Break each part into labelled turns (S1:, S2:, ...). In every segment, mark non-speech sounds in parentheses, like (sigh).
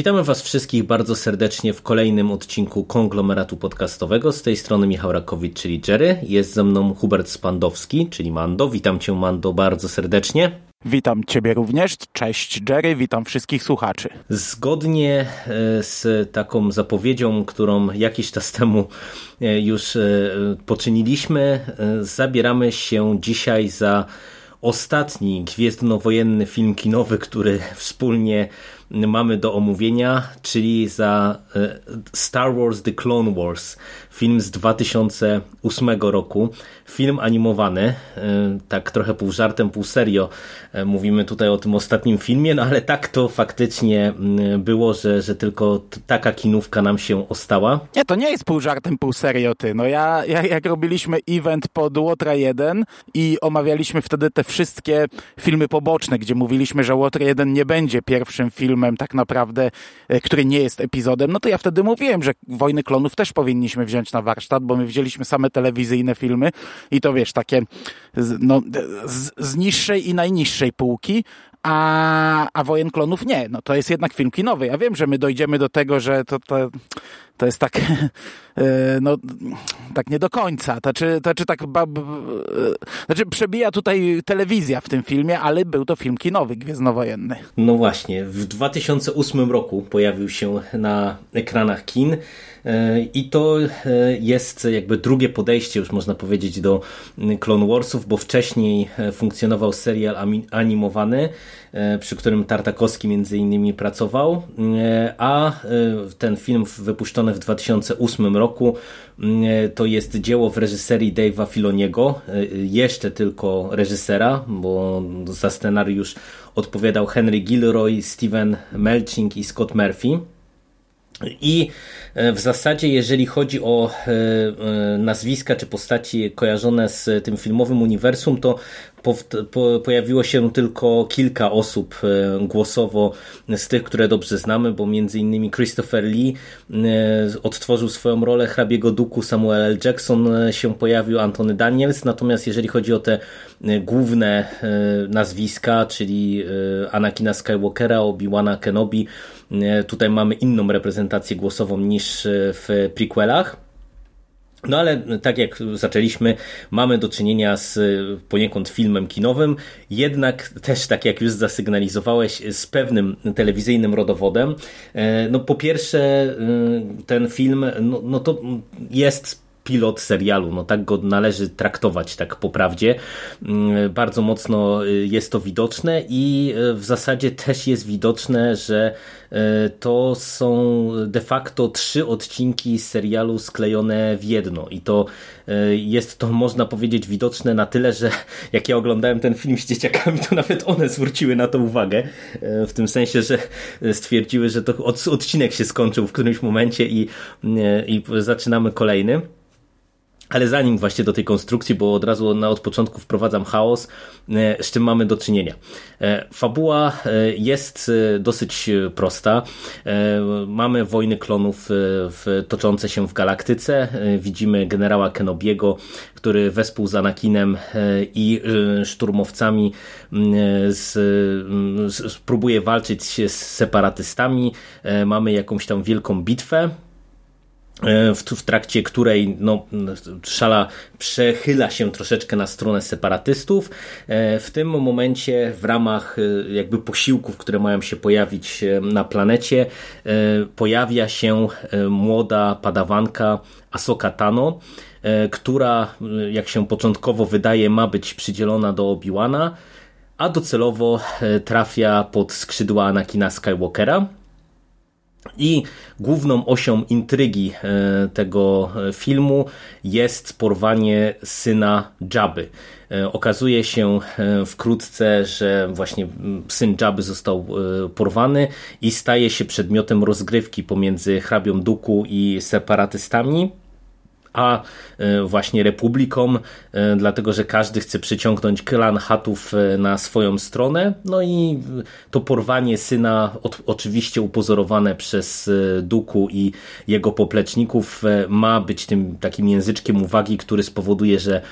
S1: Witamy Was wszystkich bardzo serdecznie w kolejnym odcinku konglomeratu podcastowego. Z tej strony Michał Rakowicz, czyli Jerry. Jest ze mną Hubert Spandowski, czyli Mando. Witam Cię, Mando, bardzo serdecznie.
S2: Witam Ciebie również. Cześć Jerry, witam wszystkich słuchaczy.
S1: Zgodnie e, z taką zapowiedzią, którą jakiś czas (laughs) temu e, już e, poczyniliśmy, zabieramy się dzisiaj za ostatni gwiezdnowojenny film kinowy, który wspólnie mamy do omówienia, czyli za Star Wars The Clone Wars, film z 2008 roku, film animowany, tak trochę pół żartem, pół serio mówimy tutaj o tym ostatnim filmie, no ale tak to faktycznie było, że, że tylko taka kinówka nam się ostała.
S2: Nie, to nie jest pół żartem, pół serio, ty. No ja, ja jak robiliśmy event pod Łotra 1 i omawialiśmy wtedy te wszystkie filmy poboczne, gdzie mówiliśmy, że Łotra 1 nie będzie pierwszym filmem tak naprawdę, który nie jest epizodem, no to ja wtedy mówiłem, że Wojny Klonów też powinniśmy wziąć na warsztat, bo my wzięliśmy same telewizyjne filmy i to wiesz, takie no, z, z niższej i najniższej półki, a, a Wojen Klonów nie. No to jest jednak film kinowy. Ja wiem, że my dojdziemy do tego, że to, to, to jest tak, (laughs) no, tak nie do końca. Znaczy, znaczy, tak, znaczy przebija tutaj telewizja w tym filmie, ale był to film kinowy, gwiezdnowojenny.
S1: No właśnie, w 2008 roku pojawił się na ekranach kin i to jest jakby drugie podejście, już można powiedzieć, do Clone Warsów, bo wcześniej funkcjonował serial animowany, przy którym Tartakowski między innymi pracował, a ten film wypuszczony w 2008 roku to jest dzieło w reżyserii Dave'a Filoniego, jeszcze tylko reżysera, bo za scenariusz odpowiadał Henry Gilroy, Steven Melching i Scott Murphy. I w zasadzie, jeżeli chodzi o nazwiska czy postaci kojarzone z tym filmowym uniwersum, to po, po, pojawiło się tylko kilka osób głosowo z tych, które dobrze znamy, bo między innymi Christopher Lee odtworzył swoją rolę hrabiego duku, Samuel L. Jackson się pojawił, Antony Daniels, natomiast jeżeli chodzi o te główne nazwiska, czyli Anakina Skywalkera, Obi-Wana Kenobi, tutaj mamy inną reprezentację głosową niż w prequelach. No ale tak jak zaczęliśmy, mamy do czynienia z poniekąd filmem kinowym, jednak też tak jak już zasygnalizowałeś, z pewnym telewizyjnym rodowodem. No po pierwsze ten film, no, no to jest pilot serialu, no tak go należy traktować tak po prawdzie. Bardzo mocno jest to widoczne i w zasadzie też jest widoczne, że to są de facto trzy odcinki serialu sklejone w jedno i to jest to można powiedzieć widoczne na tyle, że (laughs) jak ja oglądałem ten film z dzieciakami, to nawet one zwróciły na to uwagę, w tym sensie, że stwierdziły, że to odcinek się skończył w którymś momencie i, i zaczynamy kolejny. Ale zanim właśnie do tej konstrukcji, bo od razu na od początku wprowadzam chaos, z czym mamy do czynienia. Fabuła jest dosyć prosta. Mamy wojny klonów toczące się w galaktyce. Widzimy generała Kenobiego, który wespół z Anakinem i szturmowcami z, z, próbuje walczyć z separatystami. Mamy jakąś tam wielką bitwę w, w trakcie której no, szala przechyla się troszeczkę na stronę separatystów. W tym momencie w ramach jakby posiłków, które mają się pojawić na planecie, pojawia się młoda padawanka Asoka Tano, która jak się początkowo wydaje ma być przydzielona do Obi-Wana, a docelowo trafia pod skrzydła Anakina Skywalkera i główną osią intrygi tego filmu jest porwanie syna Jabby. Okazuje się wkrótce, że właśnie syn Jabby został porwany i staje się przedmiotem rozgrywki pomiędzy hrabią Duku i separatystami. A e, właśnie republikom, e, dlatego że każdy chce przyciągnąć klan Hatów e, na swoją stronę. No i to porwanie syna, oczywiście upozorowane przez Duku i jego popleczników, ma być tym takim języczkiem uwagi, który spowoduje, że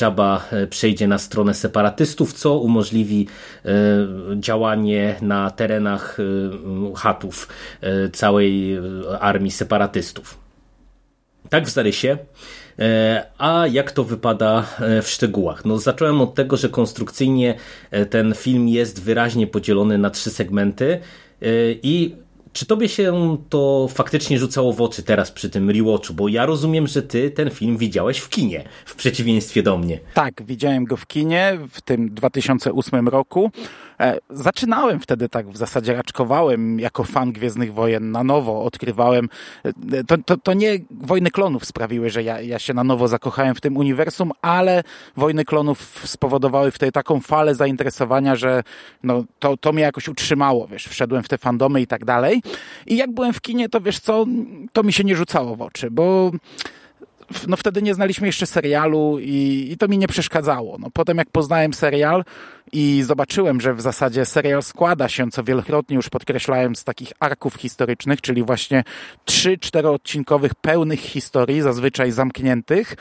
S1: Jabba przejdzie na stronę separatystów, co umożliwi działanie na terenach Hatów całej armii separatystów. Tak w zarysie. E, a jak to wypada e, w szczegółach? No, zacząłem od tego, że konstrukcyjnie e, ten film jest wyraźnie podzielony na trzy segmenty i czy tobie się to faktycznie rzucało w oczy teraz przy tym rewatchu? Bo ja rozumiem, że ty ten film widziałeś w kinie, w przeciwieństwie do mnie.
S2: Tak, widziałem go w kinie w tym 2008 roku. E, zaczynałem wtedy tak, w zasadzie raczkowałem jako fan Gwiezdnych Wojen na nowo, odkrywałem. E, to, to, to nie Wojny Klonów sprawiły, że ja, ja się na nowo zakochałem w tym uniwersum, ale Wojny Klonów spowodowały wtedy taką falę zainteresowania, że no, to, to mnie jakoś utrzymało, wiesz, wszedłem w te fandomy i tak dalej. I jak byłem w kinie, to wiesz co, to mi się nie rzucało w oczy, bo no wtedy nie znaliśmy jeszcze serialu i, i to mi nie przeszkadzało. No potem jak poznałem serial, i zobaczyłem, że w zasadzie serial składa się, co wielokrotnie już podkreślałem, z takich arków historycznych, czyli właśnie trzy, czteroodcinkowych pełnych historii, zazwyczaj zamkniętych,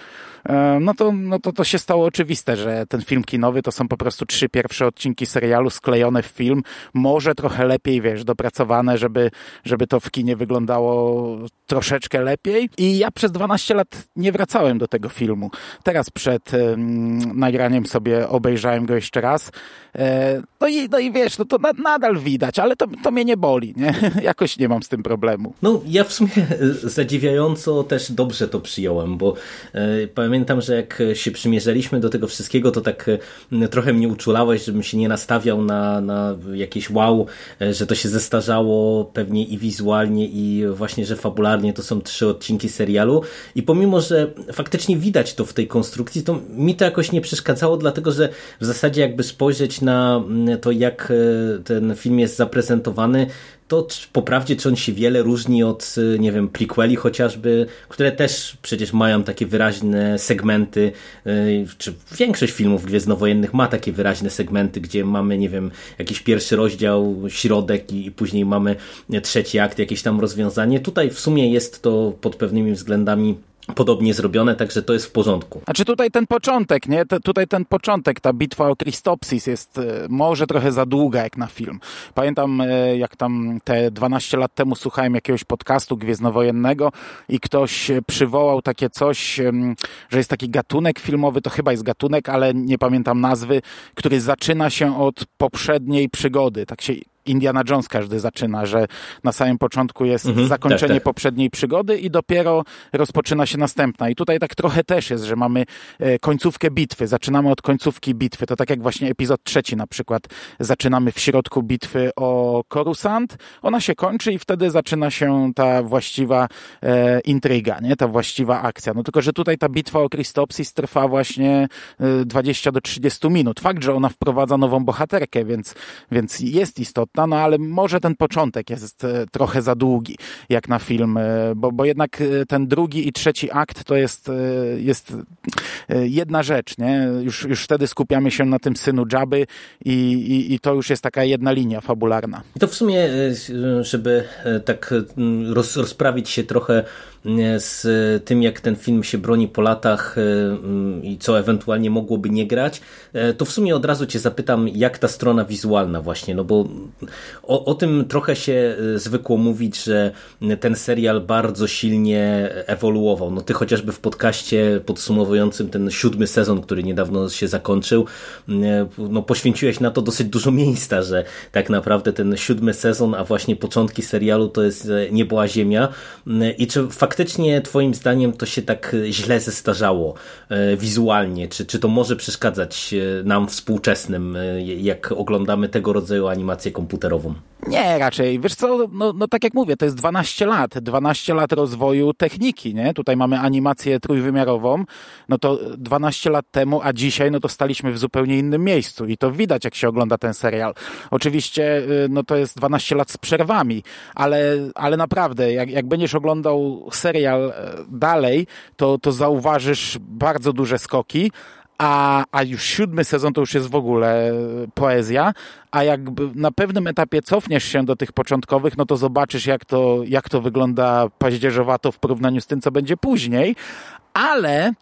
S2: e, no to, no to to się stało oczywiste, że ten film kinowy to są po prostu trzy pierwsze odcinki serialu sklejone w film, może trochę lepiej, wiesz, dopracowane, żeby, żeby to w kinie wyglądało troszeczkę lepiej. I ja przez 12 lat nie wracałem do tego filmu. Teraz przed um, nagraniem sobie obejrzałem go jeszcze raz E, no i, no i wiesz, no to na, nadal widać, ale to, to mnie nie boli, nie? (laughs) Jakoś nie mam z tym problemu.
S1: No ja w sumie (laughs) zadziwiająco też dobrze to przyjąłem, bo e, pamiętam, że jak się przymierzaliśmy do tego wszystkiego, to tak e, trochę mnie uczulałeś, żebym się nie nastawiał na, na jakieś wow, e, że to się zestarzało pewnie i wizualnie i właśnie, że fabularnie to są trzy odcinki serialu i pomimo, że faktycznie widać to w tej konstrukcji, to mi to jakoś nie przeszkadzało, dlatego, że w zasadzie jakby spojrzeć na mm, to, jak e, ten film jest zaprezentowany, to poprawdzie, czy on się wiele różni od, e, nie wiem, prequeli chociażby, które też przecież mają takie wyraźne segmenty, e, czy większość filmów gwiezdnowojennych ma takie wyraźne segmenty, gdzie mamy, nie wiem, jakiś pierwszy rozdział, środek i, i później mamy trzeci akt, jakieś tam rozwiązanie. Tutaj w sumie jest to pod pewnymi względami podobnie zrobione, także to jest w porządku.
S2: Znaczy tutaj ten początek, nie? Te, tutaj ten początek, ta bitwa o Christopsis jest e, może trochę za długa jak na film. Pamiętam, e, jak tam te 12 lat temu słuchałem jakiegoś podcastu gwiezdnowojennego i ktoś przywołał takie coś, że jest taki gatunek filmowy, to chyba jest gatunek, ale nie pamiętam nazwy, który zaczyna się od poprzedniej przygody. Tak się Indiana Jones każdy zaczyna, że na samym początku jest mhm, zakończenie tak, tak. poprzedniej przygody i dopiero rozpoczyna się następna. I tutaj tak trochę też jest, że mamy e, końcówkę bitwy. Zaczynamy od końcówki bitwy. To tak jak właśnie epizod trzeci na przykład. Zaczynamy w środku bitwy o Coruscant. Ona się kończy i wtedy zaczyna się ta właściwa e, intryga, nie? ta właściwa akcja. No tylko, że tutaj ta bitwa o Christopsis trwa właśnie e, 20 do 30 minut. Fakt, że ona wprowadza nową bohaterkę, więc, więc jest istotna no ale może ten początek jest e, trochę za długi, jak na film, e, bo, bo jednak e, ten drugi i trzeci akt to jest, jest jedna rzecz, nie? Już, już wtedy skupiamy się na tym synu Jabby i, i, i to już jest taka jedna linia fabularna.
S1: I to w sumie, żeby tak roz, rozprawić się trochę z tym, jak ten film się broni po latach i co ewentualnie mogłoby nie grać, to w sumie od razu cię zapytam, jak ta strona wizualna właśnie, no bo o, o tym trochę się e, zwykło mówić, że ten serial bardzo silnie ewoluował. No ty chociażby w podcaście podsumowującym ten siódmy sezon, który niedawno się zakończył, e, no poświęciłeś na to dosyć dużo miejsca, że tak naprawdę ten siódmy sezon, a właśnie początki serialu to jest e, niebła ziemia. I czy faktycznie twoim zdaniem to się tak źle zestarzało wizualnie? Czy, czy to może przeszkadzać nam współczesnym, jak oglądamy tego rodzaju animacje komputerowe? Komputerową.
S2: Nie, raczej. Wiesz co, no, no tak jak mówię, to jest 12 lat. 12 lat rozwoju techniki, nie? Tutaj mamy animację trójwymiarową, no to 12 lat temu, a dzisiaj, no to staliśmy w zupełnie innym miejscu i to widać, jak się ogląda ten serial. Oczywiście, y, no to jest 12 lat z przerwami, ale, ale naprawdę, jak, jak będziesz oglądał serial e, dalej, to, to zauważysz bardzo duże skoki, a, a już siódmy sezon to już jest w ogóle poezja, a jakby na pewnym etapie cofniesz się do tych początkowych, no to zobaczysz jak to, jak to wygląda paździerzowato w porównaniu z tym, co będzie później, ale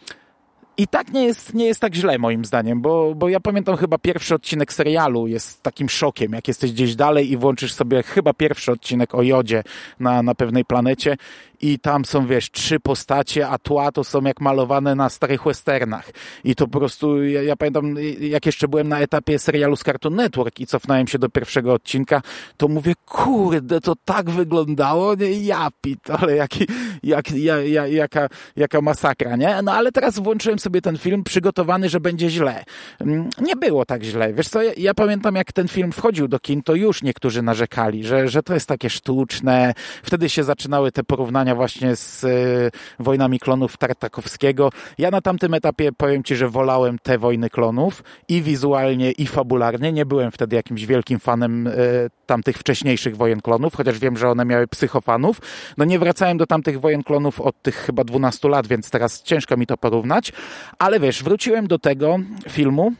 S2: i tak nie jest, nie jest tak źle moim zdaniem, bo, bo ja pamiętam chyba pierwszy odcinek serialu jest takim szokiem, jak jesteś gdzieś dalej i włączysz sobie chyba pierwszy odcinek o jodzie na, na pewnej planecie i tam są, wiesz, trzy postacie, a tła to są jak malowane na starych westernach. I to po prostu, ja, ja pamiętam, jak jeszcze byłem na etapie serialu z Cartoon Network i cofnąłem się do pierwszego odcinka, to mówię, kurde, to tak wyglądało, nie? Ja pit, ale jaki, jak, ja, ja, jaka, jaka masakra, nie? No ale teraz włączyłem sobie ten film przygotowany, że będzie źle. Mm, nie było tak źle. Wiesz co, ja, ja pamiętam, jak ten film wchodził do kin, to już niektórzy narzekali, że, że to jest takie sztuczne. Wtedy się zaczynały te porównania właśnie z y, wojnami klonów Tartakowskiego. Ja na tamtym etapie powiem Ci, że wolałem te wojny klonów i wizualnie, i fabularnie. Nie byłem wtedy jakimś wielkim fanem y, tamtych wcześniejszych wojen klonów, chociaż wiem, że one miały psychofanów. No nie wracałem do tamtych wojen klonów od tych chyba 12 lat, więc teraz ciężko mi to porównać. Ale wiesz, wróciłem do tego filmu,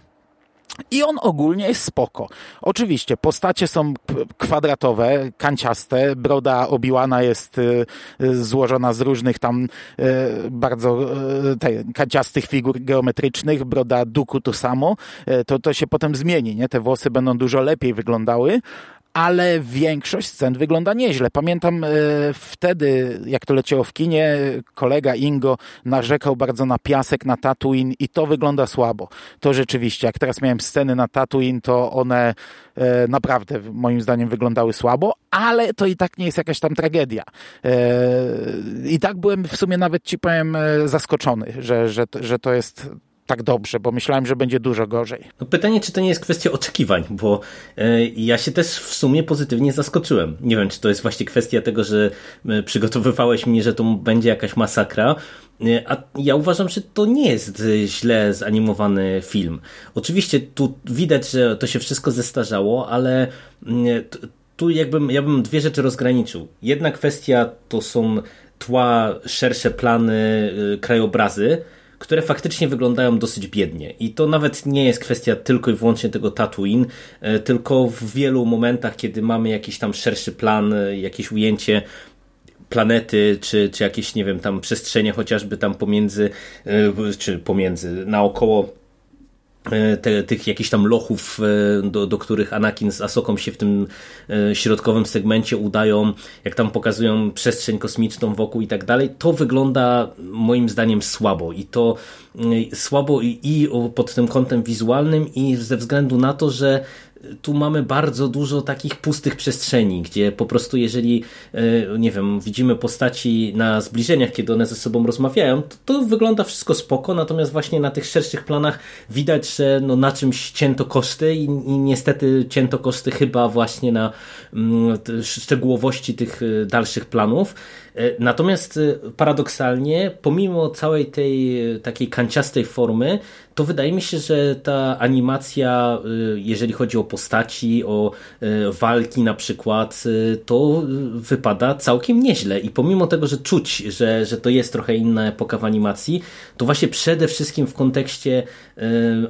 S2: i on ogólnie jest spoko. Oczywiście, postacie są kwadratowe, kanciaste, broda Obiłana jest y, y, złożona z różnych tam y, bardzo kanciastych figur geometrycznych, broda Duku to samo. To, to się potem zmieni, nie? Te włosy będą dużo lepiej wyglądały, ale większość scen wygląda nieźle. Pamiętam e, wtedy, jak to leciało w kinie, kolega Ingo narzekał bardzo na piasek na Tatooine i to wygląda słabo. To rzeczywiście, jak teraz miałem sceny na Tatooine, to one e, naprawdę moim zdaniem wyglądały słabo, ale to i tak nie jest jakaś tam tragedia. E, I tak byłem w sumie nawet ci powiem zaskoczony, że, że, że to jest tak dobrze, bo myślałem, że będzie dużo gorzej.
S1: No pytanie, czy to nie jest kwestia oczekiwań, bo e, ja się też w sumie pozytywnie zaskoczyłem. Nie wiem, czy to jest właśnie kwestia tego, że e, przygotowywałeś mnie, że to będzie jakaś masakra, e, a ja uważam, że to nie jest źle zanimowany film. Oczywiście tu widać, że to się wszystko zestarzało, ale tu jakbym, ja bym dwie rzeczy rozgraniczył. Jedna kwestia to są tła, szersze plany, krajobrazy, które faktycznie wyglądają dosyć biednie. I to nawet nie jest kwestia tylko i wyłącznie tego Tatooine, tylko w wielu momentach, kiedy mamy jakiś tam szerszy plan, e, jakieś ujęcie planety, czy, czy jakieś, nie wiem, tam przestrzenie chociażby tam pomiędzy, e, czy pomiędzy, naokoło te, tych jakichś tam lochów, e, do, do których Anakin z Asoką się w tym e, środkowym segmencie udają, jak tam pokazują przestrzeń kosmiczną wokół i tak dalej, to wygląda moim zdaniem słabo i to słabo i, i pod tym kątem wizualnym i ze względu na to, że tu mamy bardzo dużo takich pustych przestrzeni, gdzie po prostu jeżeli, e, nie wiem, widzimy postaci na zbliżeniach, kiedy one ze sobą rozmawiają, to, to wygląda wszystko spoko, natomiast właśnie na tych szerszych planach widać, że no na czymś cięto koszty i, i niestety cięto koszty chyba właśnie na mm, szczegółowości tych e, dalszych planów. E, natomiast paradoksalnie, pomimo całej tej takiej kanciastej formy, to wydaje mi się, że ta animacja, y, jeżeli chodzi o postaci, o y, walki na przykład, y, to wypada całkiem nieźle. I pomimo tego, że czuć, że, że to jest trochę inna epoka w animacji, to właśnie przede wszystkim w kontekście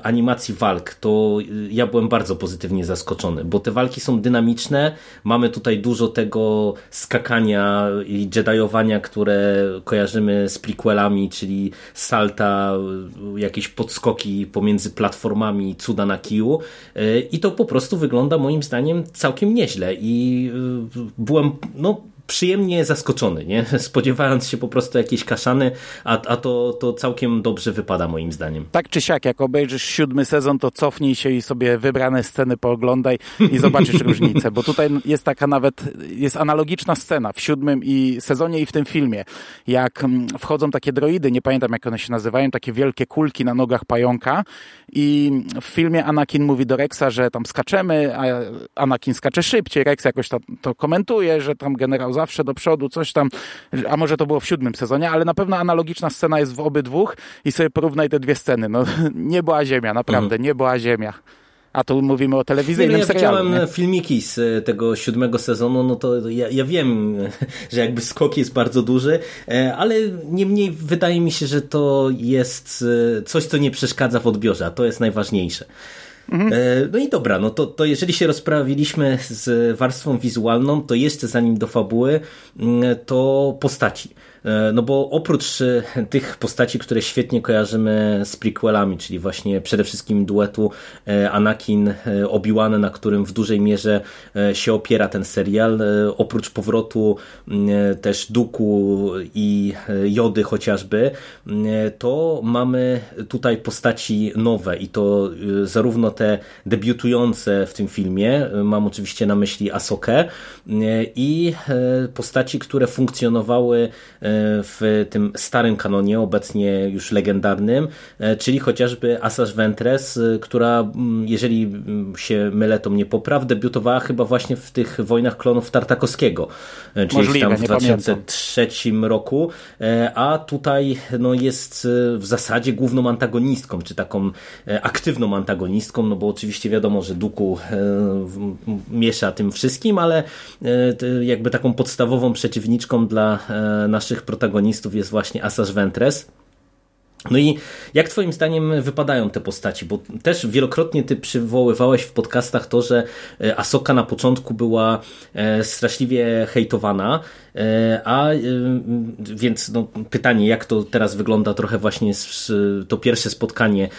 S1: animacji walk, to ja byłem bardzo pozytywnie zaskoczony, bo te walki są dynamiczne. Mamy tutaj dużo tego skakania i jediowania, które kojarzymy z prequelami, czyli salta, jakieś podskoki skoki pomiędzy platformami cuda na kiju e, i to po prostu wygląda moim zdaniem całkiem nieźle i byłem no przyjemnie zaskoczony, nie? (laughs) spodziewając się po prostu jakiejś kaszany, a, a to, to całkiem dobrze wypada moim zdaniem.
S2: Tak czy siak, jak obejrzysz siódmy sezon, to cofnij się i sobie wybrane sceny pooglądaj i (laughs) zobaczysz różnicę, bo tutaj jest taka nawet, jest analogiczna scena w siódmym i sezonie i w tym filmie, jak mm, wchodzą takie droidy, nie pamiętam jak one się nazywają, takie wielkie kulki na nogach pająka i w filmie Anakin mówi do Rexa, że tam skaczemy, a Anakin skacze szybciej, Rex jakoś to, to komentuje, że tam generał zawsze do przodu, coś tam, a może to było w siódmym sezonie, ale na pewno analogiczna scena jest w obydwóch i sobie porównaj te dwie sceny. No, (laughs) nie była ziemia, naprawdę, mhm. nie była ziemia. A tu mówimy o telewizyjnym
S1: ja
S2: serialu.
S1: widziałem nie? filmiki z e, tego siódmego sezonu, no to ja, ja wiem, (laughs) że jakby skok jest bardzo duży, e, ale niemniej wydaje mi się, że to jest e, coś, co nie przeszkadza w odbiorze, a to jest najważniejsze. Mhm. No i dobra, no to, to jeżeli się rozprawiliśmy z warstwą wizualną, to jeszcze zanim do fabuły, mm, to postaci. E, no bo oprócz e, tych postaci, które świetnie kojarzymy z prequelami, czyli właśnie przede wszystkim duetu e, Anakin Obi-Wan, na którym w dużej mierze się opiera ten serial, oprócz powrotu też Duku i Jody chociażby, to mamy tutaj postaci nowe i to zarówno te debiutujące w tym filmie, mam oczywiście na myśli Asokę i postaci, które funkcjonowały w tym starym kanonie, obecnie już legendarnym, e, czyli chociażby Asajj Ventress, e, która, jeżeli się mylę, to mnie popraw, debiutowała chyba właśnie w tych wojnach klonów Tartakowskiego, e, czyli Możliwe, tam w 2003 pamiętam. roku, a tutaj no, jest w zasadzie główną antagonistką, czy taką aktywną antagonistką, no bo oczywiście wiadomo, że Duku miesza tym wszystkim, ale jakby taką podstawową przeciwniczką dla naszych protagonistów jest właśnie Asajj Ventress. No i jak twoim zdaniem wypadają te postaci? Bo też wielokrotnie ty przywoływałeś w podcastach to, że e, Asoka na początku była e, straszliwie hejtowana, e, a więc no, pytanie, jak to teraz wygląda trochę właśnie to pierwsze spotkanie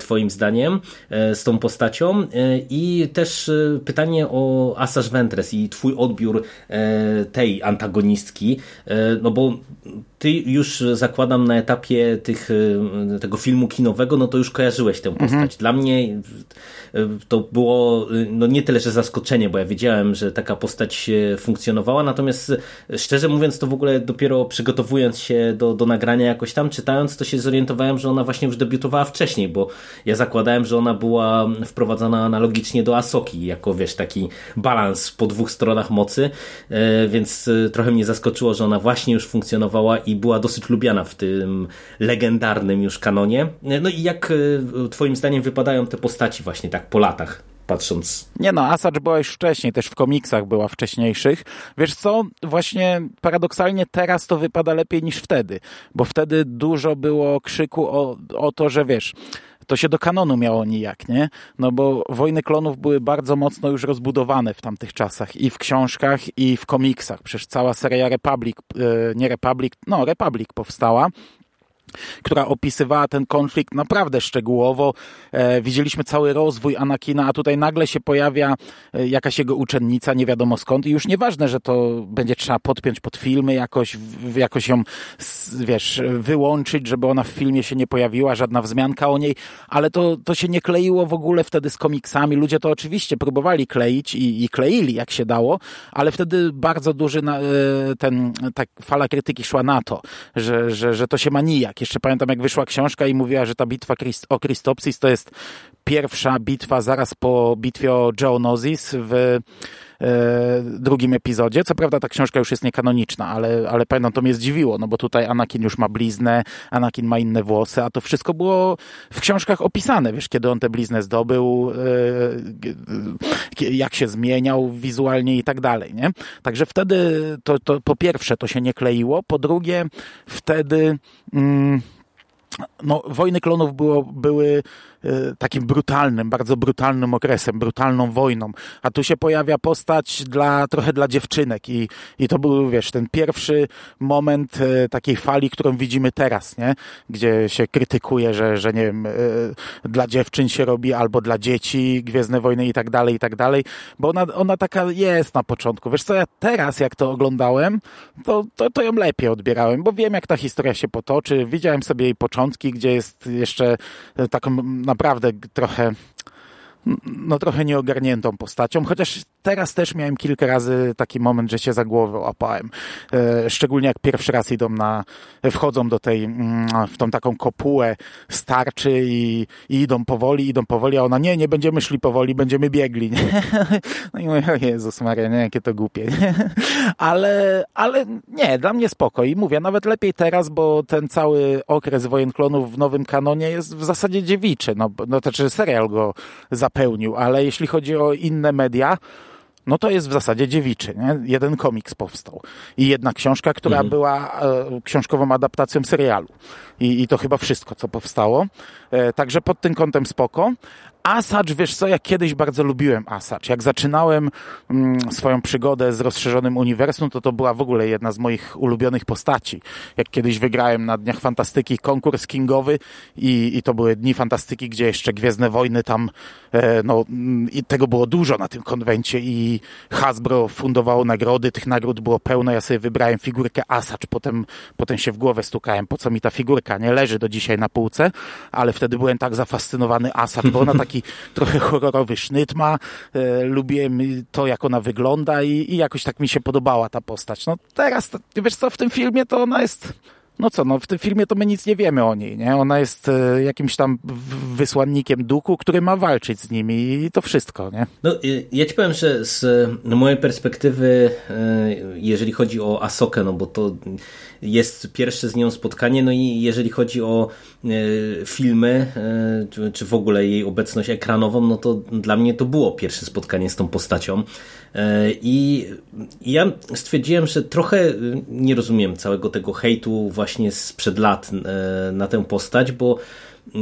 S1: twoim zdaniem z tą postacią i też pytanie o Asajj Ventress i twój odbiór tej antagonistki, no bo ty już zakładam na etapie tych, e, tego filmu kinowego, no to już kojarzyłeś tę postać. Mhm. Dla mnie e, to było no nie tyle, że zaskoczenie, bo ja wiedziałem, że taka postać funkcjonowała, natomiast szczerze mówiąc to w ogóle dopiero przygotowując się do, do nagrania jakoś tam, czytając, to się zorientowałem, że ona właśnie już debiutowała wcześniej, bo ja zakładałem, że ona była wprowadzana analogicznie do Asoki, jako wiesz, taki balans po dwóch stronach mocy, więc trochę mnie zaskoczyło, że ona właśnie już funkcjonowała i była dosyć lubiana w tym legendarnym już kanonie. No i jak e, twoim zdaniem wypadają te postaci właśnie tak po latach? patrząc.
S2: Nie no, Asacz była już wcześniej, też w komiksach była wcześniejszych. Wiesz co, właśnie paradoksalnie teraz to wypada lepiej niż wtedy, bo wtedy dużo było krzyku o, o to, że wiesz, to się do kanonu miało nijak, nie? No bo Wojny Klonów były bardzo mocno już rozbudowane w tamtych czasach i w książkach i w komiksach. Przecież cała seria Republic, e, nie Republic, no Republic powstała która opisywała ten konflikt naprawdę szczegółowo. E, widzieliśmy cały rozwój Anakina, a tutaj nagle się pojawia e, jakaś jego uczennica, nie wiadomo skąd i już nieważne, że to będzie trzeba podpiąć pod filmy, jakoś, jakoś ją, wiesz, wyłączyć, żeby ona w filmie się nie pojawiła, żadna wzmianka o niej, ale to, to się nie kleiło w ogóle wtedy z komiksami. Ludzie to oczywiście próbowali kleić i, i kleili jak się dało, ale wtedy bardzo duży na, e, ten, tak fala krytyki szła na to, że, że, że to się ma nijak jeszcze pamiętam, jak wyszła książka i mówiła, że ta bitwa o Christopsis to jest pierwsza bitwa zaraz po bitwie o Geonosis w drugim epizodzie. Co prawda ta książka już jest niekanoniczna, ale, ale pamiętam, to mnie zdziwiło, no bo tutaj Anakin już ma bliznę, Anakin ma inne włosy, a to wszystko było w książkach opisane, wiesz, kiedy on tę bliznę zdobył, e, jak się zmieniał wizualnie i tak dalej, nie? Także wtedy to, to po pierwsze to się nie kleiło, po drugie wtedy... Mm, no, wojny klonów było, były E, takim brutalnym, bardzo brutalnym okresem, brutalną wojną. A tu się pojawia postać dla, trochę dla dziewczynek i, i to był, wiesz, ten pierwszy moment e, takiej fali, którą widzimy teraz, nie? Gdzie się krytykuje, że, że nie wiem, e, dla dziewczyn się robi albo dla dzieci Gwiezdne Wojny i tak dalej, i tak dalej, bo ona, ona taka jest na początku. Wiesz co, ja teraz jak to oglądałem, to, to, to ją lepiej odbierałem, bo wiem jak ta historia się potoczy, widziałem sobie jej początki, gdzie jest jeszcze taką naprawdę trochę no trochę nieogarniętą postacią, chociaż teraz też miałem kilka razy taki moment, że się za głowę łapałem. E, szczególnie jak pierwszy raz idą na, wchodzą do tej, mm, w tą taką kopułę starczy i, i idą powoli, idą powoli, a ona nie, nie będziemy szli powoli, będziemy biegli. (laughs) No i mówię, o Jezus Maria, nie, jakie to głupie. (laughs) Ale, ale nie, dla mnie spoko i mówię, nawet lepiej teraz, bo ten cały okres wojen klonów w nowym kanonie jest w zasadzie dziewiczy. No, no to znaczy serial go zapełnił, ale jeśli chodzi o inne media, no to jest w zasadzie dziewiczy. Nie? Jeden komiks powstał i jedna książka, która mhm. była e, książkową adaptacją serialu. I, I to chyba wszystko, co powstało. E, także pod tym kątem spoko. Asacz, wiesz co, ja kiedyś bardzo lubiłem Asacz. Jak zaczynałem mm, swoją przygodę z rozszerzonym uniwersum, to to była w ogóle jedna z moich ulubionych postaci. Jak kiedyś wygrałem na Dniach Fantastyki konkurs kingowy i, i to były Dni Fantastyki, gdzie jeszcze Gwiezdne Wojny tam, e, no mm, i tego było dużo na tym konwencie i Hasbro fundowało nagrody, tych nagród było pełno, ja sobie wybrałem figurkę Asacz, potem, potem się w głowę stukałem, po co mi ta figurka, nie leży do dzisiaj na półce, ale wtedy byłem tak zafascynowany Asacz, bo ona taki trochę horrorowy sznyt ma. E, lubiłem to, jak ona wygląda i, i jakoś tak mi się podobała ta postać. No teraz, wiesz co, w tym filmie to ona jest no co, no w tym filmie to my nic nie wiemy o niej, nie? Ona jest e, jakimś tam wysłannikiem duchu, który ma walczyć z nimi i to wszystko, nie?
S1: No, ja ci powiem, że z mojej perspektywy, e, jeżeli chodzi o Asokę, no bo to jest pierwsze z nią spotkanie, no i jeżeli chodzi o filmy, czy w ogóle jej obecność ekranową, no to dla mnie to było pierwsze spotkanie z tą postacią. I ja stwierdziłem, że trochę nie rozumiem całego tego hejtu właśnie sprzed lat e, na tę postać, bo e,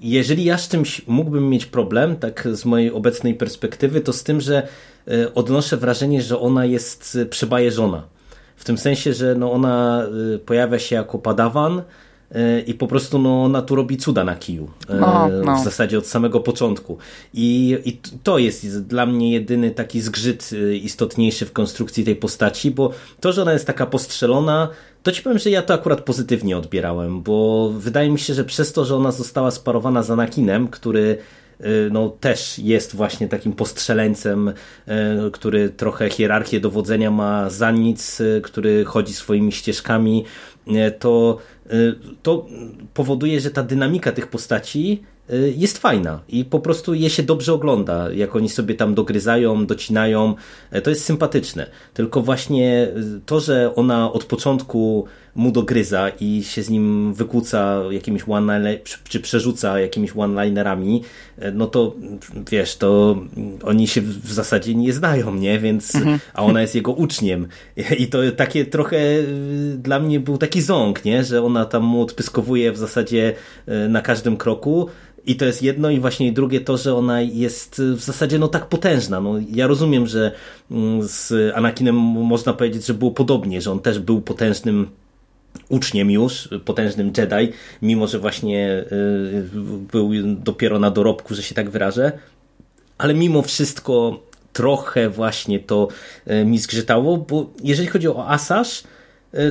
S1: jeżeli ja z czymś mógłbym mieć problem, tak z mojej obecnej perspektywy, to z tym, że e, odnoszę wrażenie, że ona jest przebajeżona. W tym sensie, że no ona pojawia się jako padawan, i po prostu no, ona tu robi cuda na kiju. No, no. W zasadzie od samego początku. I, I to jest dla mnie jedyny taki zgrzyt istotniejszy w konstrukcji tej postaci, bo to, że ona jest taka postrzelona, to ci powiem, że ja to akurat pozytywnie odbierałem, bo wydaje mi się, że przez to, że ona została sparowana z Anakinem, który no, też jest właśnie takim postrzeleńcem, który trochę hierarchię dowodzenia ma za nic, który chodzi swoimi ścieżkami, to, to powoduje, że ta dynamika tych postaci Y, jest fajna i po prostu je się dobrze ogląda, jak oni sobie tam dogryzają, docinają, e, to jest sympatyczne. Tylko właśnie to, że ona od początku mu dogryza i się z nim wykłóca jakimiś one czy przerzuca jakimiś one-linerami, e, no to wiesz, to oni się w zasadzie nie znają, nie? Więc, mhm. a ona jest jego uczniem. I to takie trochę y, dla mnie był taki ząg, nie? Że ona tam mu odpyskowuje w zasadzie na każdym kroku, i to jest jedno i właśnie drugie to, że ona jest w zasadzie no tak potężna. No, ja rozumiem, że mm, z Anakinem można powiedzieć, że było podobnie, że on też był potężnym uczniem już, potężnym Jedi, mimo że właśnie y, był dopiero na dorobku, że się tak wyrażę. Ale mimo wszystko trochę właśnie to y, mi zgrzytało, bo jeżeli chodzi o Asasz, E,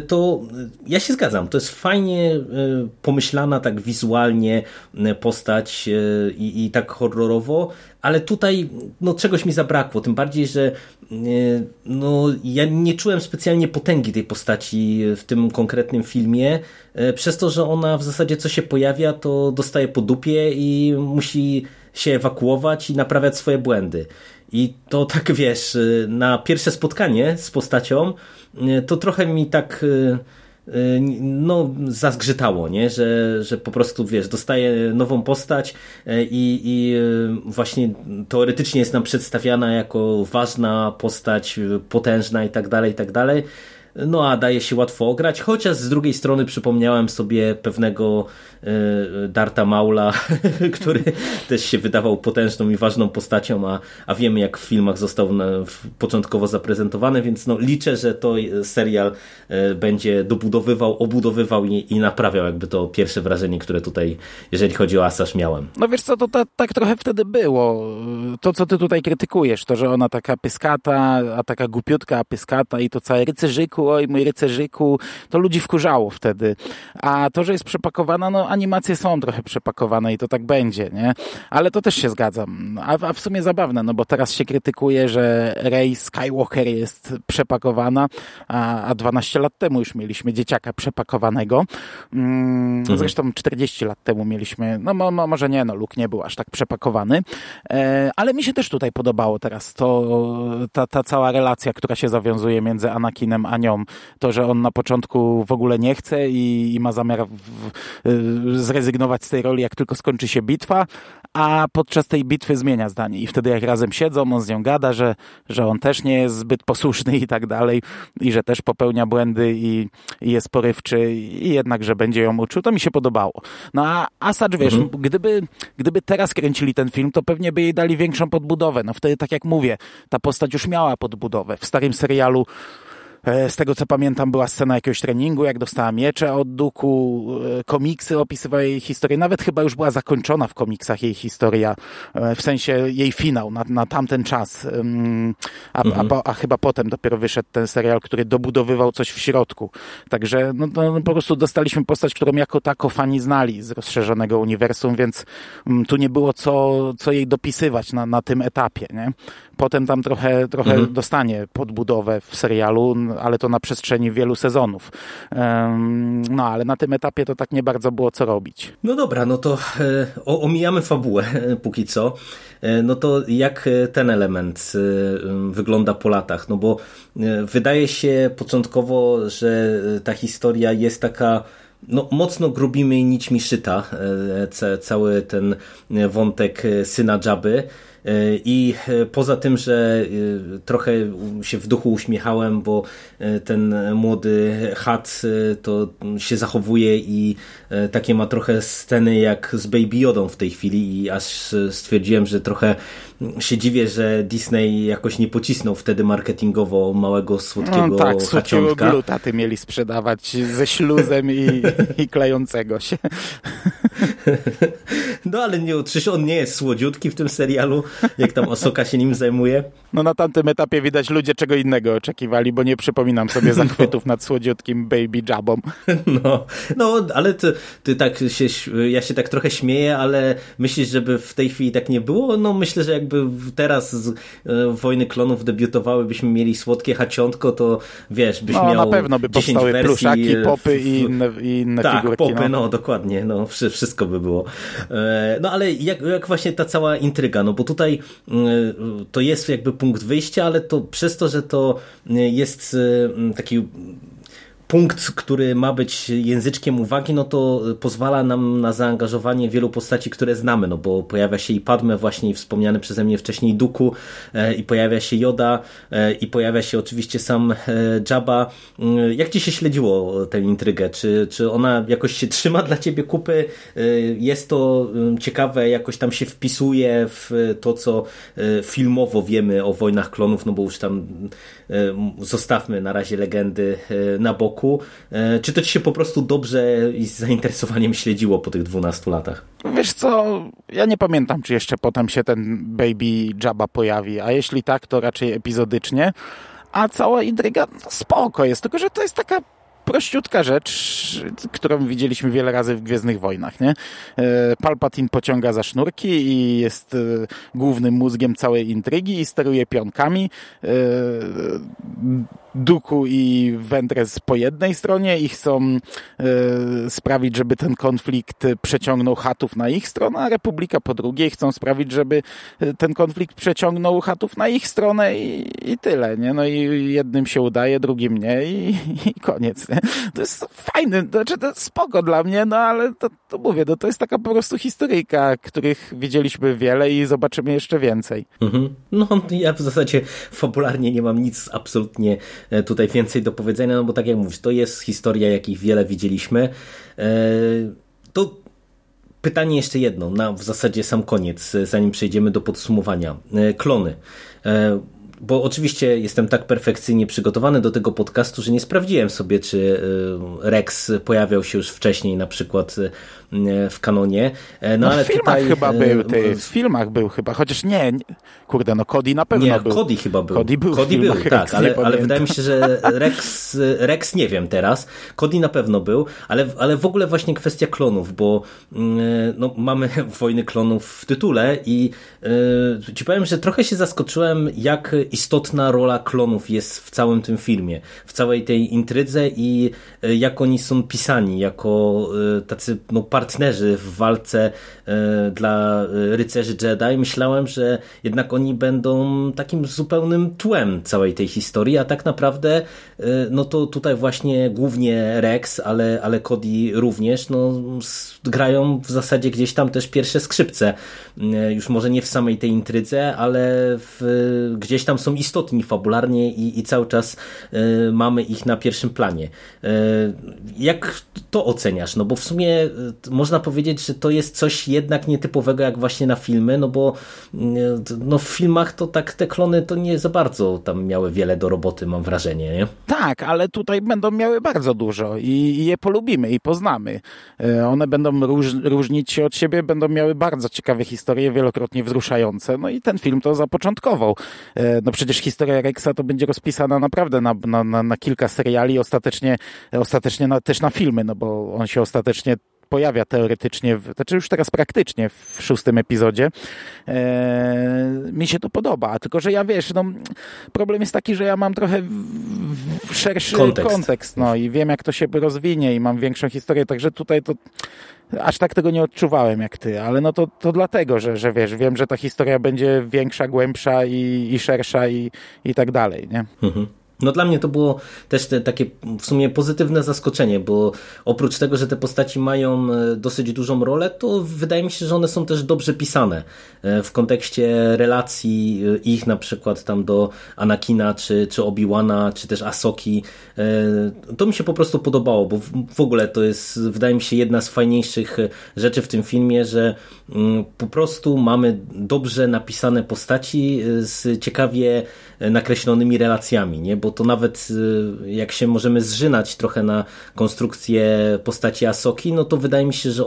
S1: to ja się zgadzam. To jest fajnie e, pomyślana tak wizualnie e, postać i, i tak horrorowo, ale tutaj no, czegoś mi zabrakło. Tym bardziej, że no, ja nie czułem specjalnie potęgi tej postaci w tym konkretnym filmie, przez to, że ona w zasadzie co się pojawia, to dostaje po dupie i musi się ewakuować i naprawiać swoje błędy. I to tak (laughs) wiesz, na pierwsze spotkanie z postacią to trochę mi tak y, y, no, zazgrzytało, nie? Że, że po prostu, wiesz, dostaje nową postać y, i, i właśnie teoretycznie jest nam przedstawiana jako ważna postać, potężna i tak dalej, i tak dalej no a daje się łatwo ograć, chociaż z drugiej strony przypomniałem sobie pewnego Darta Maula, (laughs) który też się wydawał potężną i ważną postacią, a, a wiemy jak w filmach został początkowo zaprezentowany, więc no liczę, że to serial e, będzie dobudowywał, obudowywał i, i naprawiał jakby to pierwsze wrażenie, które tutaj, jeżeli chodzi o Asasz miałem.
S2: No wiesz co, to ta, tak trochę wtedy było. To, co ty tutaj krytykujesz, to, że ona taka pyskata, a taka głupiutka, pyskata i to całe rycerzyku, oj mój rycerzyku, to ludzi wkurzało wtedy. A to, że jest przepakowana, no animacje są trochę przepakowane i to tak będzie, nie? Ale to też się zgadzam. A, a w sumie zabawne, no bo teraz się krytykuje, że Rey Skywalker jest przepakowana, a, a 12 lat temu już mieliśmy dzieciaka przepakowanego. Mm, mhm. Zresztą 40 lat temu mieliśmy, no mo, może nie, no Luke nie był aż tak przepakowany, e, ale mi się też tutaj podobało teraz to, ta, ta cała relacja, która się zawiązuje między Anakinem a nią. To, że on na początku w ogóle nie chce i, i ma zamiar w, w, zrezygnować z tej roli, jak tylko skończy się bitwa, a podczas tej bitwy zmienia zdanie. I wtedy jak razem siedzą, on z nią gada, że, że on też nie jest zbyt posłuszny i tak dalej, i że też popełnia błędy i, i jest porywczy i jednak, że będzie ją uczył, to mi się podobało. No a Asacz, wiesz, mhm. gdyby, gdyby teraz kręcili ten film, to pewnie by jej dali większą podbudowę. No wtedy, tak jak mówię, ta postać już miała podbudowę. W starym serialu z tego co pamiętam, była scena jakiegoś treningu, jak dostała miecze od Duku, e, komiksy opisywały jej historię. Nawet chyba już była zakończona w komiksach jej historia, e, w sensie jej finał na, na tamten czas. A, mhm. a, a, chyba potem dopiero wyszedł ten serial, który dobudowywał coś w środku. Także no, no, no po prostu dostaliśmy postać, którą jako tako fani znali z rozszerzonego uniwersum, więc mm, tu nie było co, co jej dopisywać na, na tym etapie. Nie? Potem tam trochę, trochę mhm. dostanie podbudowę w serialu, ale to na przestrzeni wielu sezonów. No ale na tym etapie to tak nie bardzo było co robić.
S1: No dobra, no to e, omijamy fabułę e, póki co. E, no to jak ten element wygląda po latach? No bo wydaje się początkowo, że ta historia jest taka no, mocno grubimy nićmi szyta cały ten wątek syna Dżaby i e, poza tym, że e, trochę się w duchu uśmiechałem, bo e, ten młody Hat to się zachowuje i takie ma trochę sceny jak z Baby Yodą w tej chwili i aż stwierdziłem, że trochę się dziwię, że Disney jakoś nie pocisnął wtedy marketingowo małego, słodkiego no, tak, haciątka.
S2: glutaty mieli sprzedawać ze śluzem i, (laughs) i klejącego się. (laughs)
S1: No ale nie, przecież on nie jest słodziutki w tym serialu, jak tam Osoka się nim zajmuje.
S2: No na tamtym etapie widać ludzie czego innego oczekiwali, bo nie przypominam sobie (laughs) no. zachwytów no. nad słodziutkim Baby Jabą.
S1: No, no ale ty, ty tak się, ja się tak trochę śmieję, ale myślisz, żeby w tej chwili tak nie było? No myślę, że jakby teraz z e, Wojny Klonów debiutowały, byśmy mieli słodkie haciątko, to wiesz, byś no, miał
S2: na pewno by powstały wersji, pluszaki, popy i inne, i inne
S1: tak,
S2: figurki.
S1: popy, no. no dokładnie, no wszystko by było. E, no ale jak, jak właśnie ta cała intryga, no bo tutaj e, to jest jakby punkt wyjścia, ale to przez to, że to jest taki punkt, który ma być języczkiem uwagi, no to pozwala nam na zaangażowanie wielu postaci, które znamy, no bo pojawia się i Padme, właśnie i wspomniany przeze mnie wcześniej Duku, e, i pojawia się Yoda, e, i pojawia się oczywiście sam e, Jabba. Jak ci się śledziło tę intrygę? Czy, czy ona jakoś się trzyma dla ciebie kupy? Jest to ciekawe, jakoś tam się wpisuje w to, co filmowo wiemy o Wojnach Klonów, no bo już tam zostawmy na razie legendy na boku. E, czy to ci się po prostu dobrze i z zainteresowaniem śledziło po tych 12 latach?
S2: Wiesz co, ja nie pamiętam, czy jeszcze potem się ten Baby Jabba pojawi, a jeśli tak, to raczej epizodycznie. A cała intryga no spoko jest, tylko że to jest taka prościutka rzecz, którą widzieliśmy wiele razy w Gwiezdnych Wojnach. Nie? E, Palpatine pociąga za sznurki i jest e, głównym mózgiem całej intrygi i steruje pionkami. Duku i Ventress po jednej stronie i chcą e, sprawić, żeby ten konflikt przeciągnął chatów na ich stronę, a Republika po drugiej chcą sprawić, żeby e, ten konflikt przeciągnął chatów na ich stronę i, i tyle, nie? No i jednym się udaje, drugim nie i, i koniec, nie? To jest fajne, to znaczy to jest spoko dla mnie, no ale to, to mówię, no to jest taka po prostu historyjka, których widzieliśmy wiele i zobaczymy jeszcze więcej.
S1: Mhm. No ja w zasadzie fabularnie nie mam nic absolutnie tutaj więcej do powiedzenia, no bo tak jak mówisz, to jest historia, jakich wiele widzieliśmy. E, to pytanie jeszcze jedno, na w zasadzie sam koniec, zanim przejdziemy do podsumowania. E, klony. Bo oczywiście jestem tak perfekcyjnie przygotowany do tego podcastu, że nie sprawdziłem sobie, czy Rex pojawiał się już wcześniej, na przykład E, w kanonie.
S2: E, no, no ale w filmach tutaj, chyba e, był, ty, w filmach był chyba, chociaż nie, kurde, no Cody na pewno
S1: nie,
S2: był.
S1: Cody chyba był.
S2: Cody był,
S1: Cody był tak, ale, ale wydaje mi się, że (laughs) Rex, Rex nie wiem teraz, Cody na pewno był, ale, ale w ogóle właśnie kwestia klonów, bo mm, no, mamy (laughs) Wojny Klonów w tytule i ci powiem, że trochę się zaskoczyłem, jak istotna rola klonów jest w całym tym filmie, w całej tej intrydze i jak oni są pisani jako yy, tacy no, partnerzy w walce e, dla e, rycerzy Jedi, myślałem, że jednak oni będą takim zupełnym tłem całej tej historii, a tak naprawdę e, no to tutaj właśnie głównie Rex, ale, ale Cody również no, grają w zasadzie gdzieś tam też pierwsze skrzypce. Już może nie w samej tej intrydze, ale w, gdzieś tam są istotni fabularnie i, i cały czas mamy ich na pierwszym planie. Jak to oceniasz? No bo w sumie można powiedzieć, że to jest coś jednak nietypowego jak właśnie na filmy, no bo mm, no w filmach to tak te klony to nie za bardzo tam miały wiele do roboty, mam wrażenie, nie?
S2: Tak, ale tutaj będą miały bardzo dużo i, i je polubimy i poznamy. E, one będą róż, różnić się od siebie, będą miały bardzo ciekawe historie, wielokrotnie wzruszające, no i ten film to zapoczątkował. No przecież historia Rexa to będzie rozpisana naprawdę na, na, na, na kilka seriali, ostatecznie, ostatecznie na, też na filmy, no bo on się ostatecznie pojawia teoretycznie, w, znaczy już teraz praktycznie w szóstym epizodzie. E, mi się to podoba, tylko że ja wiesz, no, problem jest taki, że ja mam trochę szerszy kontekst. kontekst, no i wiem jak to się rozwinie i mam większą historię, także tutaj to aż tak tego nie odczuwałem jak ty, ale no to, to dlatego, że, że wiesz, wiem, że ta historia będzie większa, głębsza i, i szersza i, i tak dalej, nie? Mhm.
S1: No dla mnie to było też te, takie w sumie pozytywne zaskoczenie, bo oprócz tego, że te postaci mają e, dosyć dużą rolę, to wydaje mi się, że one są też dobrze pisane e, w kontekście relacji e, ich na przykład tam do Anakina, czy, czy Obi-Wana, czy też Asoki. To mi się po prostu podobało, bo w ogóle to jest wydaje mi się jedna z fajniejszych rzeczy w tym filmie, że mm, po prostu mamy dobrze napisane postaci z ciekawie nakreślonymi relacjami, nie? Bo to nawet y, jak się możemy zżynać trochę na konstrukcję postaci Asoki, no to wydaje mi się, że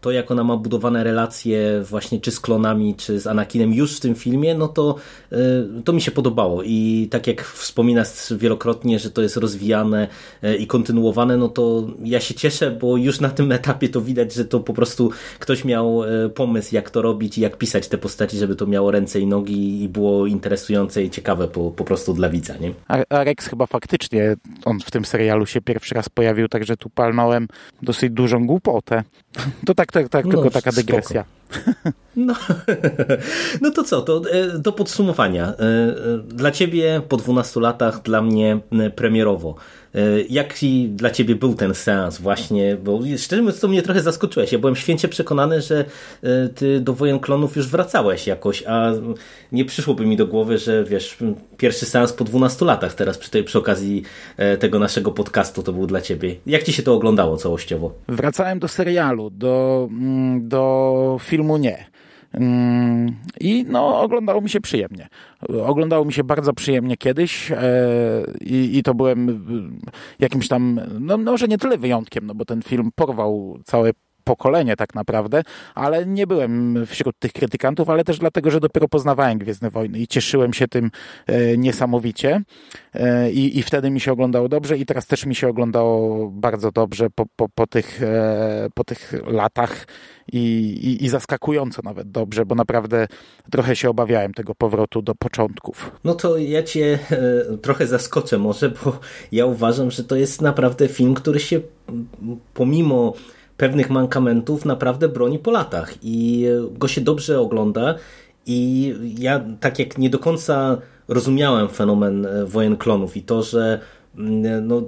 S1: to jak ona ma budowane relacje właśnie czy z klonami, czy z Anakinem już w tym filmie, no to, y, to mi się podobało i tak jak wspominasz wielokrotnie, że to jest rozwijane y, i kontynuowane, no to ja się cieszę, bo już na tym etapie to widać, że to po prostu ktoś miał pomysł, jak to robić i jak pisać te postaci, żeby to miało ręce i nogi i było interesujące i ciekawe po, po prostu dla widza, nie?
S2: A, Rex chyba faktycznie, on w tym serialu się pierwszy raz pojawił, także tu palnąłem dosyć dużą głupotę. (laughs) To tak, tak, tak no, tylko taka dygresja. (laughs)
S1: No, (laughs) no to co, to e, do podsumowania. E, e, dla ciebie po 12 latach, dla mnie premierowo. Jaki dla ciebie był ten seans właśnie, bo szczerze mówiąc to mnie trochę zaskoczyłeś. Ja byłem święcie przekonany, że ty do Wojen Klonów już wracałeś jakoś, a nie przyszłoby mi do głowy, że wiesz, pierwszy seans po 12 latach teraz przy, tej, przy okazji tego naszego podcastu to był dla ciebie. Jak ci się to oglądało całościowo?
S2: Wracałem do serialu, do, mm, do filmu nie. Mm, I no, oglądało mi się przyjemnie. Oglądało mi się bardzo przyjemnie kiedyś e, i, i to byłem jakimś tam, no może nie tyle wyjątkiem, no bo ten film porwał całe pokolenie tak naprawdę, ale nie byłem wśród tych krytykantów, ale też dlatego, że dopiero poznawałem Gwiezdne Wojny i cieszyłem się tym e, niesamowicie e, i, i wtedy mi się oglądało dobrze i teraz też mi się oglądało bardzo dobrze po, po, po, tych, e, po tych latach i, i, i zaskakująco nawet dobrze, bo naprawdę trochę się obawiałem tego powrotu do początków.
S1: No to ja cię trochę zaskoczę może, bo ja uważam, że to jest naprawdę film, który się pomimo pewnych mankamentów naprawdę broni po latach i go się dobrze ogląda i ja tak jak nie do końca rozumiałem fenomen wojen klonów i to, że no,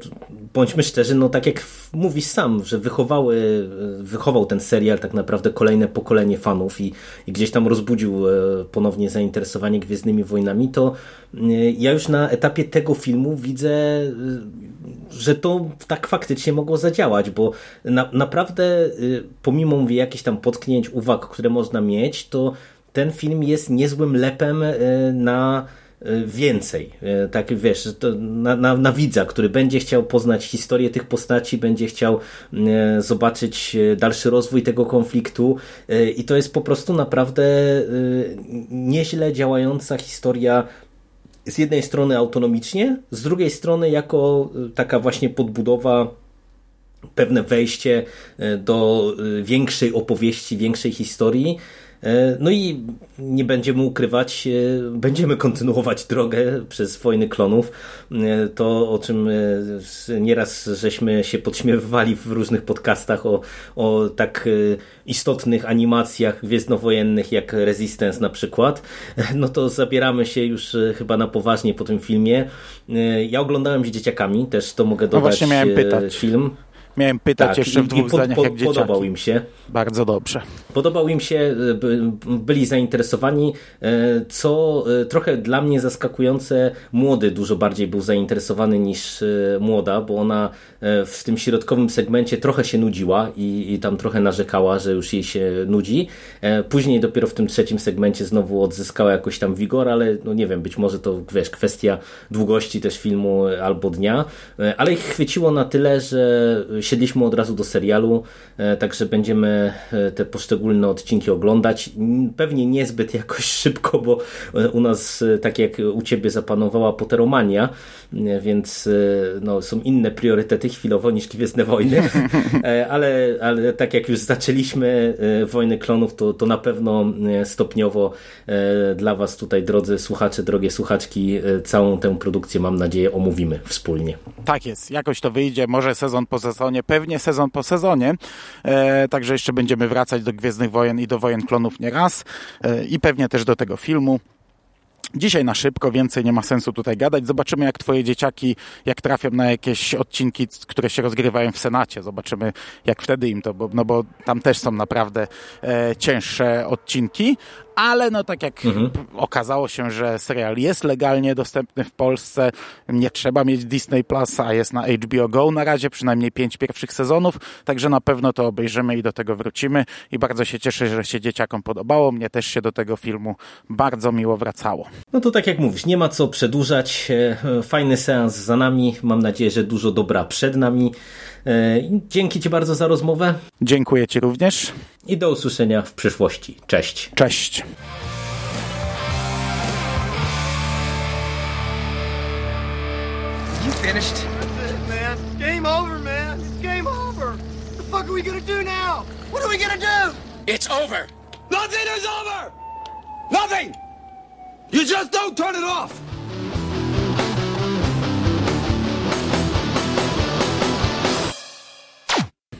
S1: bądźmy szczerzy, no tak jak mówisz sam, że wychowały, e, wychował ten serial tak naprawdę kolejne pokolenie fanów i, i gdzieś tam rozbudził e, ponownie zainteresowanie Gwiezdnymi Wojnami, to ja już na etapie tego filmu widzę że to tak faktycznie mogło zadziałać, bo na, naprawdę pomimo mówię, jakichś tam potknięć, uwag, które można mieć, to ten film jest niezłym lepem na więcej. Tak wiesz, na, na, na widza, który będzie chciał poznać historię tych postaci, będzie chciał zobaczyć dalszy rozwój tego konfliktu i to jest po prostu naprawdę nieźle działająca historia z jednej strony autonomicznie, z drugiej strony jako taka właśnie podbudowa pewne wejście do większej opowieści, większej historii, no i nie będziemy ukrywać, e, będziemy kontynuować drogę przez Wojny Klonów. E, to, o czym nieraz żeśmy się podśmiewywali w różnych podcastach o, o tak istotnych animacjach gwiezdnowojennych jak Resistance na przykład, no to zabieramy się już chyba na poważnie po tym filmie. Ja oglądałem z dzieciakami, też to mogę dodać.
S2: No właśnie miałem pytać.
S1: Film.
S2: Miałem pytać tak, jeszcze w dwóch
S1: po,
S2: zdaniach,
S1: po,
S2: jak dzieciaki.
S1: Podobał im się.
S2: Bardzo dobrze.
S1: Podobał im się, byli zainteresowani, e, co e, trochę dla mnie zaskakujące. Młody dużo bardziej był zainteresowany niż e, młoda, bo ona w tym środkowym segmencie trochę się nudziła i, i tam trochę narzekała, że już jej się nudzi. Później dopiero w tym trzecim segmencie znowu odzyskała jakoś tam wigor, ale no nie wiem, być może to wiesz, kwestia długości też filmu albo dnia, ale ich chwyciło na tyle, że siedliśmy od razu do serialu, e, także będziemy e, te poszczególne odcinki oglądać. Pewnie niezbyt (laughs) jakoś szybko, bo e, u nas, tak jak u Ciebie, zapanowała poteromania, więc no, są inne priorytety chwilowo niż Gwiezdne Wojny, (laughs) ale, ale tak jak już zaczęliśmy Wojny Klonów, to, to na pewno stopniowo dla Was tutaj, drodzy słuchacze, drogie słuchaczki, całą tę produkcję, mam nadzieję, omówimy wspólnie.
S2: Tak jest, jakoś to wyjdzie, może sezon po sezonie, pewnie sezon po sezonie, e, także jeszcze będziemy wracać do Gwiezdnych Wojen i do Wojen Klonów nie raz e, i pewnie też do tego filmu. Dzisiaj na szybko, więcej nie ma sensu tutaj gadać. Zobaczymy, jak twoje dzieciaki, jak trafią na jakieś odcinki, które się rozgrywają w Senacie. Zobaczymy, jak wtedy im to, bo, no bo tam też są naprawdę e, cięższe odcinki ale no tak jak mhm. okazało się, że serial jest legalnie dostępny w Polsce, nie trzeba mieć Disney Plus, a jest na HBO Go na razie, przynajmniej pięć pierwszych sezonów, także na pewno to obejrzymy i do tego wrócimy i bardzo się cieszę, że się dzieciakom podobało, mnie też się do tego filmu bardzo miło wracało.
S1: No to tak jak mówisz, nie ma co przedłużać, e, fajny seans za nami, mam nadzieję, że dużo dobra przed nami. E, dzięki Ci bardzo za rozmowę.
S2: Dziękuję Ci również.
S1: I do usłyszenia w przyszłości. Cześć.
S2: Cześć. You finished? That's it, man. Game over, man. It's game over. What the fuck are we gonna do now? What are we gonna do? It's over. Nothing is over. Nothing. You just don't turn it off.